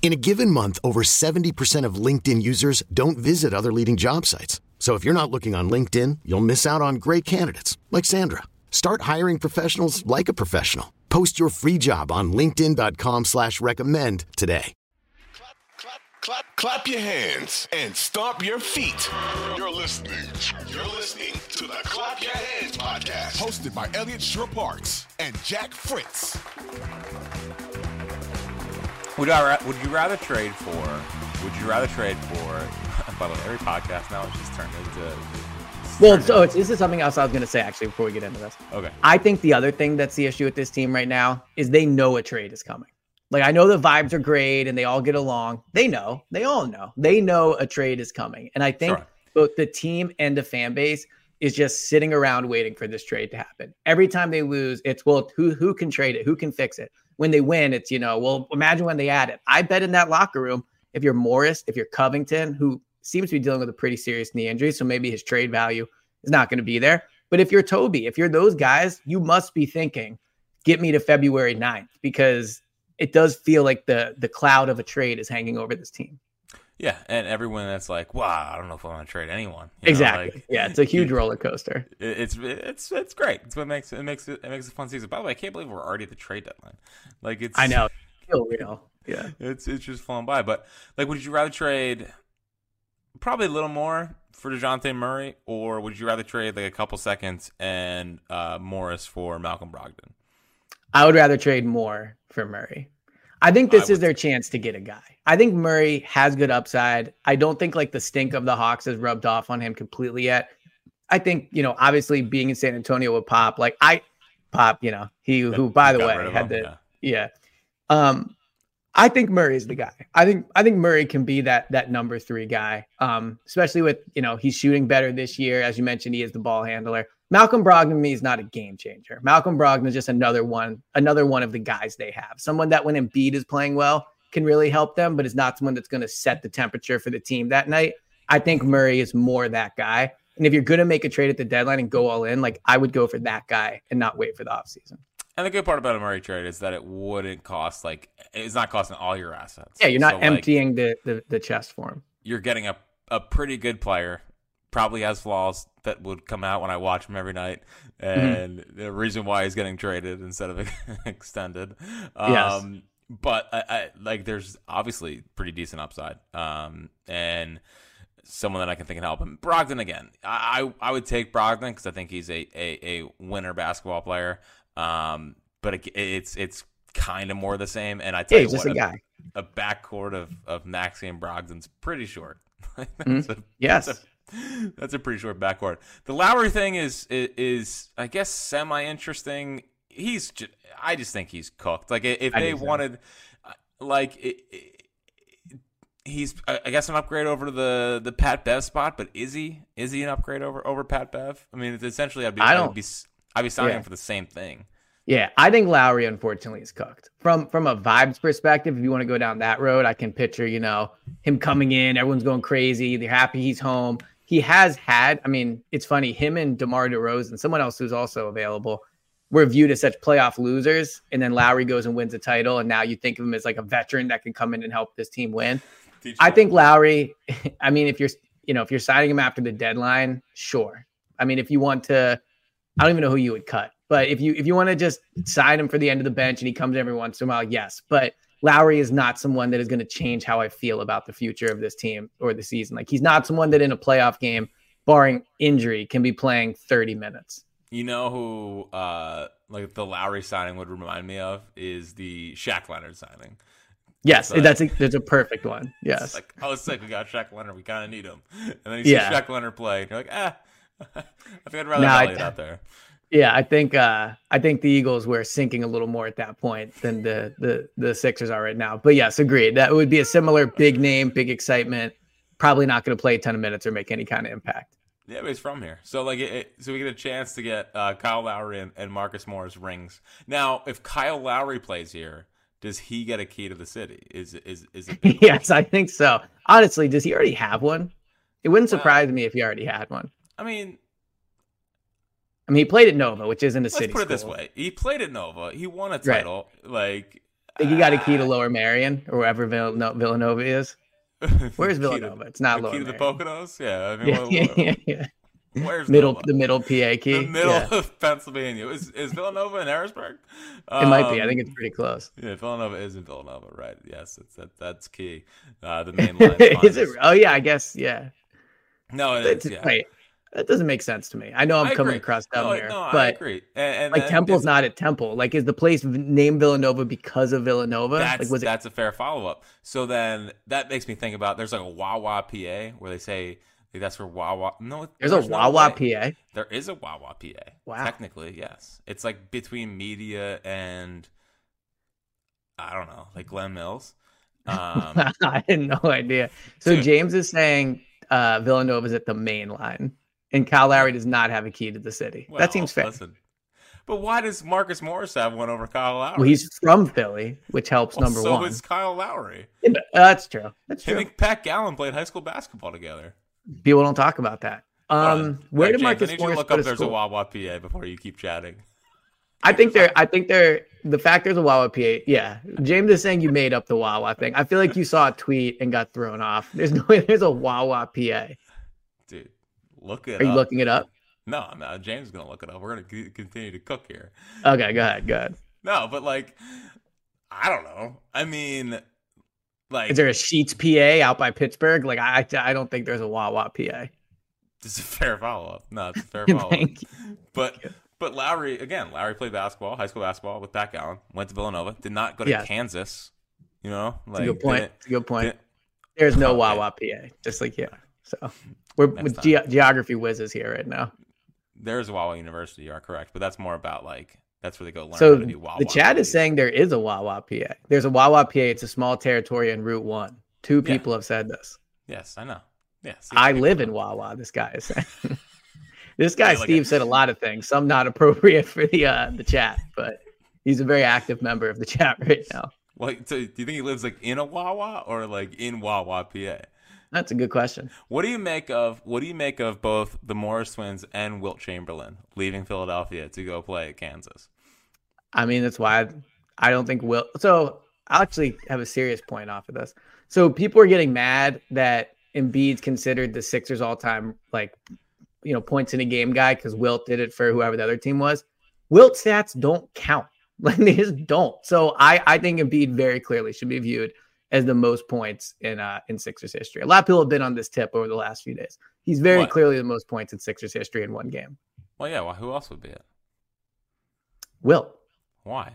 In a given month, over 70% of LinkedIn users don't visit other leading job sites. So if you're not looking on LinkedIn, you'll miss out on great candidates like Sandra. Start hiring professionals like a professional. Post your free job on LinkedIn.com slash recommend today. Clap, clap, clap, clap your hands and stomp your feet. You're listening. You're listening to the Clap Your Hands podcast, hosted by Eliot Shorr-Parks and Jack Fritz. Would I, would you rather trade for? Would you rather trade for? By the way, every podcast now is just turned into. it's Well, turned so into- it's, this is something else I was going to say actually before we get into this. okay. I think the other thing that's the issue with this team right now is they know a trade is coming. Like I know the vibes are great and they all get along. They know, they all know, they know a trade is coming. And I think Sure. both the team and the fan base is just sitting around waiting for this trade to happen. Every time they lose, it's well, who who can trade it? Who can fix it? When they win, it's you know, well, imagine when they add it. I bet in that locker room, if you're Morris, if you're Covington, who seems to be dealing with a pretty serious knee injury, so maybe his trade value is not going to be there. But if you're Toby, if you're those guys, you must be thinking, get me to February 9th because it does feel like the the cloud of a trade is hanging over this team. Yeah, and everyone that's like, "Wow, I don't know if I want to trade anyone." You know, exactly. like, yeah, it's a huge roller coaster. it- It's it's it's great. It's what makes it makes it, it makes it a fun season. By the way, I can't believe we're already at the trade deadline. Like it's I know. Feel real. Yeah. it's it's just flown by. But like, would you rather trade probably a little more for Dejounte Murray, or would you rather trade like a couple seconds and uh, Morris for Malcolm Brogdon? I would rather trade more for Murray. I think I this is would their chance to get a guy. I think Murray has good upside. I don't think like the stink of the Hawks has rubbed off on him completely yet. I think, you know, obviously being in San Antonio with Pop, like I Pop, you know, he who by the way had him, the yeah. yeah. Um I think Murray is the guy. I think I think Murray can be that that number 3 guy. Um especially with, you know, he's shooting better this year as you mentioned he is the ball handler. Malcolm Brogdon to me is not a game changer. Malcolm Brogdon is just another one another one of the guys they have. Someone that when Embiid is playing well can really help them but is not someone that's going to set the temperature for the team that night. I think Murray is more that guy. And if you're going to make a trade at the deadline and go all in, like I would go for that guy and not wait for the offseason. And the good part about a Murray trade is that it wouldn't cost like it's not costing all your assets. Yeah, you're not So, like, emptying the, the the chest for him. you're getting a a pretty good player. Probably has flaws that would come out when I watch him every night, Mm-hmm. and the reason why he's getting traded instead of extended. Um, Yes. But I, I, like, there's obviously pretty decent upside, um, and someone that I can think can help him. Brogdon again. I I, I would take Brogdon because I think he's a, a a winner basketball player. Um, but it, it's it's kind of more the same. And I tell Yeah, you what, a guy. a backcourt of of Maxey and Brogdon's pretty short. that's, Mhm. a, Yes. that's, a, that's a pretty short backcourt. The Lowry thing is is, is I guess semi interesting. He's just, I just think he's cooked. Like if I they so. wanted, uh, like it, it- he's I guess an upgrade over the the Pat Bev spot. But is he is he an upgrade over over Pat Bev? I mean, essentially I'd be I I'd don't- be I'd be signing Yeah. him for the same thing. Yeah, I think Lowry unfortunately is cooked. From from a vibes perspective, if you want to go down that road, I can picture, you know, him coming in, everyone's going crazy, they're happy he's home. He has had, I mean, it's funny, him and DeMar DeRozan, someone else who's also available, were viewed as such playoff losers. And then Lowry goes and wins a title. And now you think of him as like a veteran that can come in and help this team win. I think Lowry, I mean, if you're, you know, if you're signing him after the deadline, sure. I mean, if you want to, I don't even know who you would cut, but if you if you want to just sign him for the end of the bench and he comes every once in a while, yes. But Lowry is not someone that is going to change how I feel about the future of this team or the season. Like he's not someone that in a playoff game, barring injury, can be playing 30 minutes. You know who uh, like the Lowry signing would remind me of is the Shaq Leonard signing. Yes, like- that's a that's a perfect one. Yes. like, oh, sick, we got Shaq Leonard. We kind of need him. And then you see Yeah. Shaq Leonard play, and you're like, ah, I think I'd rather No, I- out there. Yeah, I think uh I think the Eagles were sinking a little more at that point than the the the Sixers are right now. But yes, agreed. That would be a similar big name, big excitement. Probably not going to play a ton of minutes or make any kind of impact. Yeah, but he's from here, so like, it, it- so we get a chance to get uh, Kyle Lowry and, and Marcus Morris rings. Now, if Kyle Lowry plays here, does he get a key to the city? Is is is it? yes, I think so. Honestly, does he already have one? It wouldn't surprise me if he already had one. I mean, I mean, he played at Nova, which isn't a city. let's city. put it this way: he played at Nova, he won a Right. title. Like, I think he got a key to ah, Lower Merion or wherever Villanova, Villanova is. Where's key to- Villanova? It's not the Lower key to the Marion. Poconos. Yeah, I mean, Yeah, what- yeah, what- yeah, yeah. where's Middle, Nova? the middle PA key. the middle Yeah, of Pennsylvania. Is is Villanova in Harrisburg? it might be. I Um, think it's pretty close. Yeah, Villanova is in Villanova, right? Yes, it's that, that's key. Uh, the main line. is it? Oh yeah, I guess. Yeah. No, it It's- is. Yeah. Wait, that doesn't make sense to me. I know I'm I coming agree. across dumb no, here, no, I but agree. And, and like then Temple's not at Temple. Like, is the place named Villanova because of Villanova? That's like, was it? that's a fair follow up. So then that makes me think about there's like a Wawa PA where they say like, that's where Wawa. No, There's a no Wawa way. PA. There is a Wawa PA. Wow. Technically, yes. It's like between Media and I don't know, like Glen Mills. Um, I had no idea. So Dude. James is saying uh, Villanova's at the main line, and Kyle Lowry does not have a key to the city. well, that seems fair. Listen, but why does Marcus Morris have one over Kyle Lowry? Well, he's from Philly, which helps Well, number so one. So is Kyle Lowry. Yeah, uh, that's true. That's true. and Pat Gallen played high school basketball together. People don't talk about that. Um, where did Marcus I Morris look up there's school? a Wawa PA before you keep chatting. I think they're. I think they're. The fact there's a Wawa PA. Yeah, James is saying you made up the Wawa thing. I feel like you saw a tweet and got thrown off. There's no way there's a Wawa PA. Dude, look it Are you up. looking it up? No, I'm not. James is gonna look it up. We're gonna c- continue to cook here. Okay, go ahead. Go ahead. No, but like, I don't know. I mean, like, Is there a Sheets PA out by Pittsburgh? Like I, I don't think there's a Wawa PA. this is a fair follow up. No, it's a fair follow up. Thank you. But but Lowry again. Lowry played basketball, high school basketball with Pat Allen. Went to Villanova. Did not go to Yes. Kansas. You know, like a good point. didn't- a good point. There's no. Wawa PA, just like you. So we're Next with ge- geography whizzes here right now. There's a Wawa University. You are correct, but that's more about like that's where they go learn So how to do Wawa. the chat is saying there is a Wawa PA. There's a Wawa PA. It's a small territory in Route One. Two Yeah. people have said this. Yes, I know. Yes, I live in Wawa. This guy is saying. this guy like Steve a- said a lot of things. Some not appropriate for the uh, the chat, but he's a very active member of the chat right now. Like, so do you think he lives like in a Wawa or like in Wawa, PA? That's a good question. What do you make of what do you make of both the Morris twins and Wilt Chamberlain leaving Philadelphia to go play at Kansas? I mean, that's why I, I don't think Will. So I'll actually have a serious point off of this. So people are getting mad that Embiid's considered the Sixers all time like you know points in a game guy because Wilt did it for whoever the other team was. Wilt stats don't count. Like they just don't. So I I think Embiid very clearly should be viewed as the most points in uh in Sixers history. A lot of people have been on this tip over the last few days. He's very What? clearly the most points in Sixers history in one game. Well, yeah. Well, who else would be it? Wilt. Why?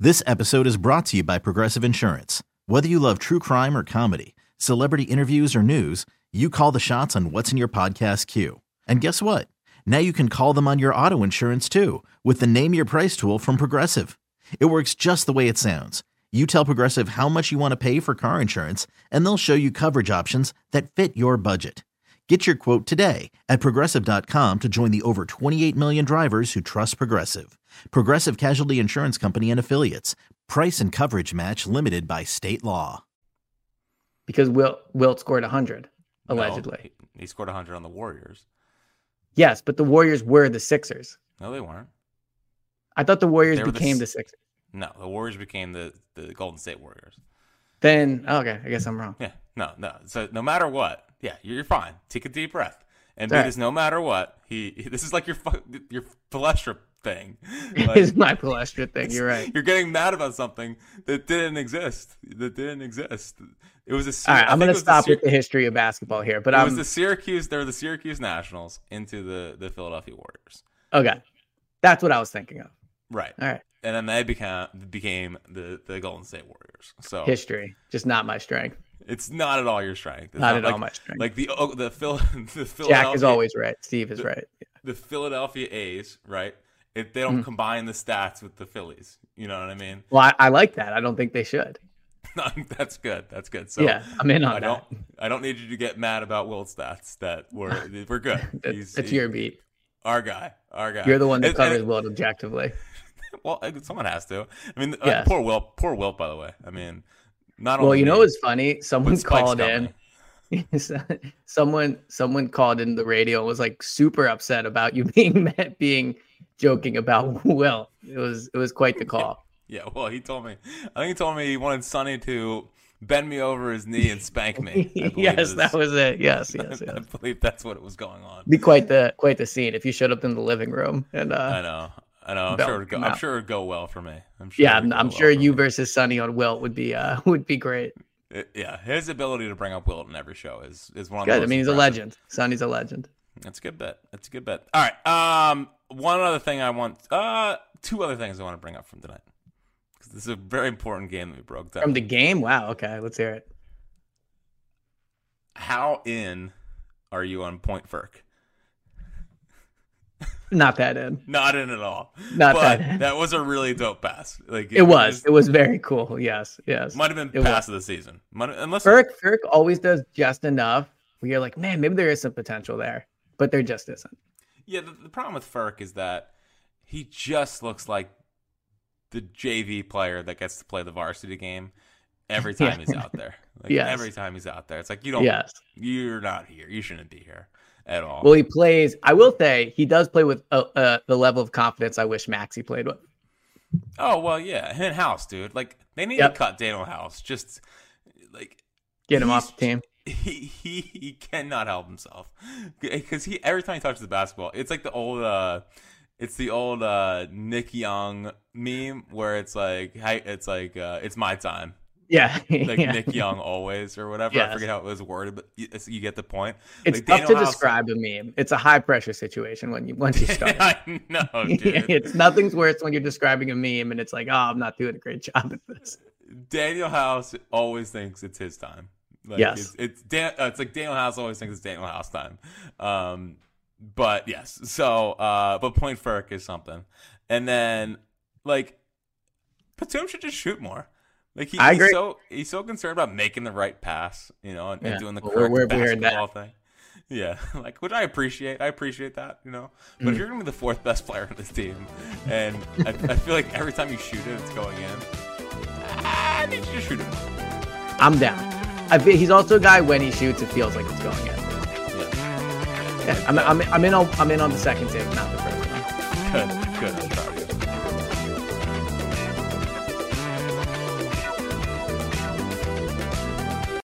This episode is brought to you by Progressive Insurance. Whether you love true crime or comedy, celebrity interviews or news, you call the shots on what's in your podcast queue. And guess what? Now you can call them on your auto insurance too with the Name Your Price tool from Progressive. It works just the way it sounds. You tell Progressive how much you want to pay for car insurance, and they'll show you coverage options that fit your budget. Get your quote today at progressive.com to join the over 28 million drivers who trust Progressive. Progressive Casualty Insurance Company and Affiliates. Price and coverage match limited by state law. Because Wilt Wilt scored 100 allegedly. he, he scored 100 on the Warriors. Yes, but the Warriors were the Sixers. No, they weren't. I thought the Warriors They were the became the Sixers. No, the Warriors became the the Golden State Warriors. Then okay, I guess I'm wrong. Yeah, no, no. So no matter what, yeah, you're, you're fine. Take a deep breath. And right. is no matter what, he, This is like your your Palestra thing. it's my Palestra thing. You're right. You're getting mad about something that didn't exist. That didn't exist. It was a. All right, I'm was the stop Syr- with the history of basketball here, but it was I'm the Syracuse. They were the Syracuse Nationals into the the Philadelphia Warriors. okay. That's what I was thinking of. Right. All right. And then they became became the the Golden State Warriors. So History, just not my strength. it's not at all your strength. It's Not at like, all my strength. Like the oh, the Phil the Philadelphia. Jack is always right. Steve is right. the Philadelphia A's, right? If they Mm-hmm. don't combine the stats with the Phillies, you know what I mean? Well, I, I like that. I don't think they should. That's good. That's good. So yeah, I'm in on I that. don't I don't need you to get mad about Wilt stats. That we're we're good. That's your beat. our guy. Our guy. You're the one that And- and- covers Wilt objectively. Well, someone has to. I mean, uh, poor Wilt. Poor Wilt. By the way, I mean, not only Well, only you know what's funny? Someone called in. someone someone called in the radio and was like super upset about you being met, being joking about Wilt. It was it was quite the call. Yeah, well, he told me. I think he told me he wanted Sonny to bend me over his knee and spank me. Yes, that was it. Yes, yes, I believe that's what it was going on. Be quite the quite the scene if you showed up in the living room and I uh know. I know. I'm sure. It'd go, I'm sure it'd go well for me. I'm sure. yeah, I'm, I'm sure you versus Sonny on Wilt would be uh would be great. It- yeah, his ability to bring up Wilt in every show is is one of the Good. I mean, he's a legend. Sonny's a legend. That's a good bet. That's a good bet. All right. Um, one other thing I want. Uh, two other things I want to bring up from tonight because this is a very important game that we broke down. From the game, wow. Okay, let's hear it. How in are you on Point Furk? Not that in. Not in at all. Not but that in. that was a really dope pass. Like It was. It was very cool. Yes. Yes. might have been It was. pass of the season. Might, unless Furk Furk always does just enough where you're like, man, maybe there is some potential there, but there just isn't. Yeah, the, the problem with Furk is that he just looks like the JV player that gets to play the varsity game every Yeah. time he's out there. Like Yes. every time he's out there, it's like you don't. Yes. you're not here. You shouldn't be here at all. Well, he plays. I will say he does play with uh, uh, the level of confidence I wish Maxey played with. oh well, yeah, and House, dude. Like they need Yep. to cut Danuel House. Just like Get him off the team. He, he he cannot help himself because he every time he touches the basketball, it's like the old uh, it's the old uh Nick Young meme where it's like hey, it's like uh, it's my time. Yeah. like yeah. Nick Young always or whatever. I forget how it was worded, but you, you get the point. It's Like, tough to describe a meme. It's a high pressure situation when you once you start. I know, it's nothing's worse when you're describing a meme and it's like, oh, I'm not doing a great job at this. Danuel House always thinks it's his time. Like, Yes. it's it's, Dan, uh, it's like Danuel House always thinks it's Danuel House time. Um, but yes, so uh, but Point Furk is something, and then like Batum should just shoot more. Like he, he's so he's so concerned about making the right pass, you know, and, and doing the correct where- where we heard that? basketball thing. Yeah, like which I appreciate. I appreciate that, you know. But Mm. if you're gonna be the fourth best player on this team, and I, I feel like every time you shoot it, it's going in. I need you to shoot it. I'm down. I feel, he's also a guy when he shoots, it feels like it's going in. Yeah, Yeah, I'm, I'm, I'm in. On, I'm in on the second take, not the first one. good, good.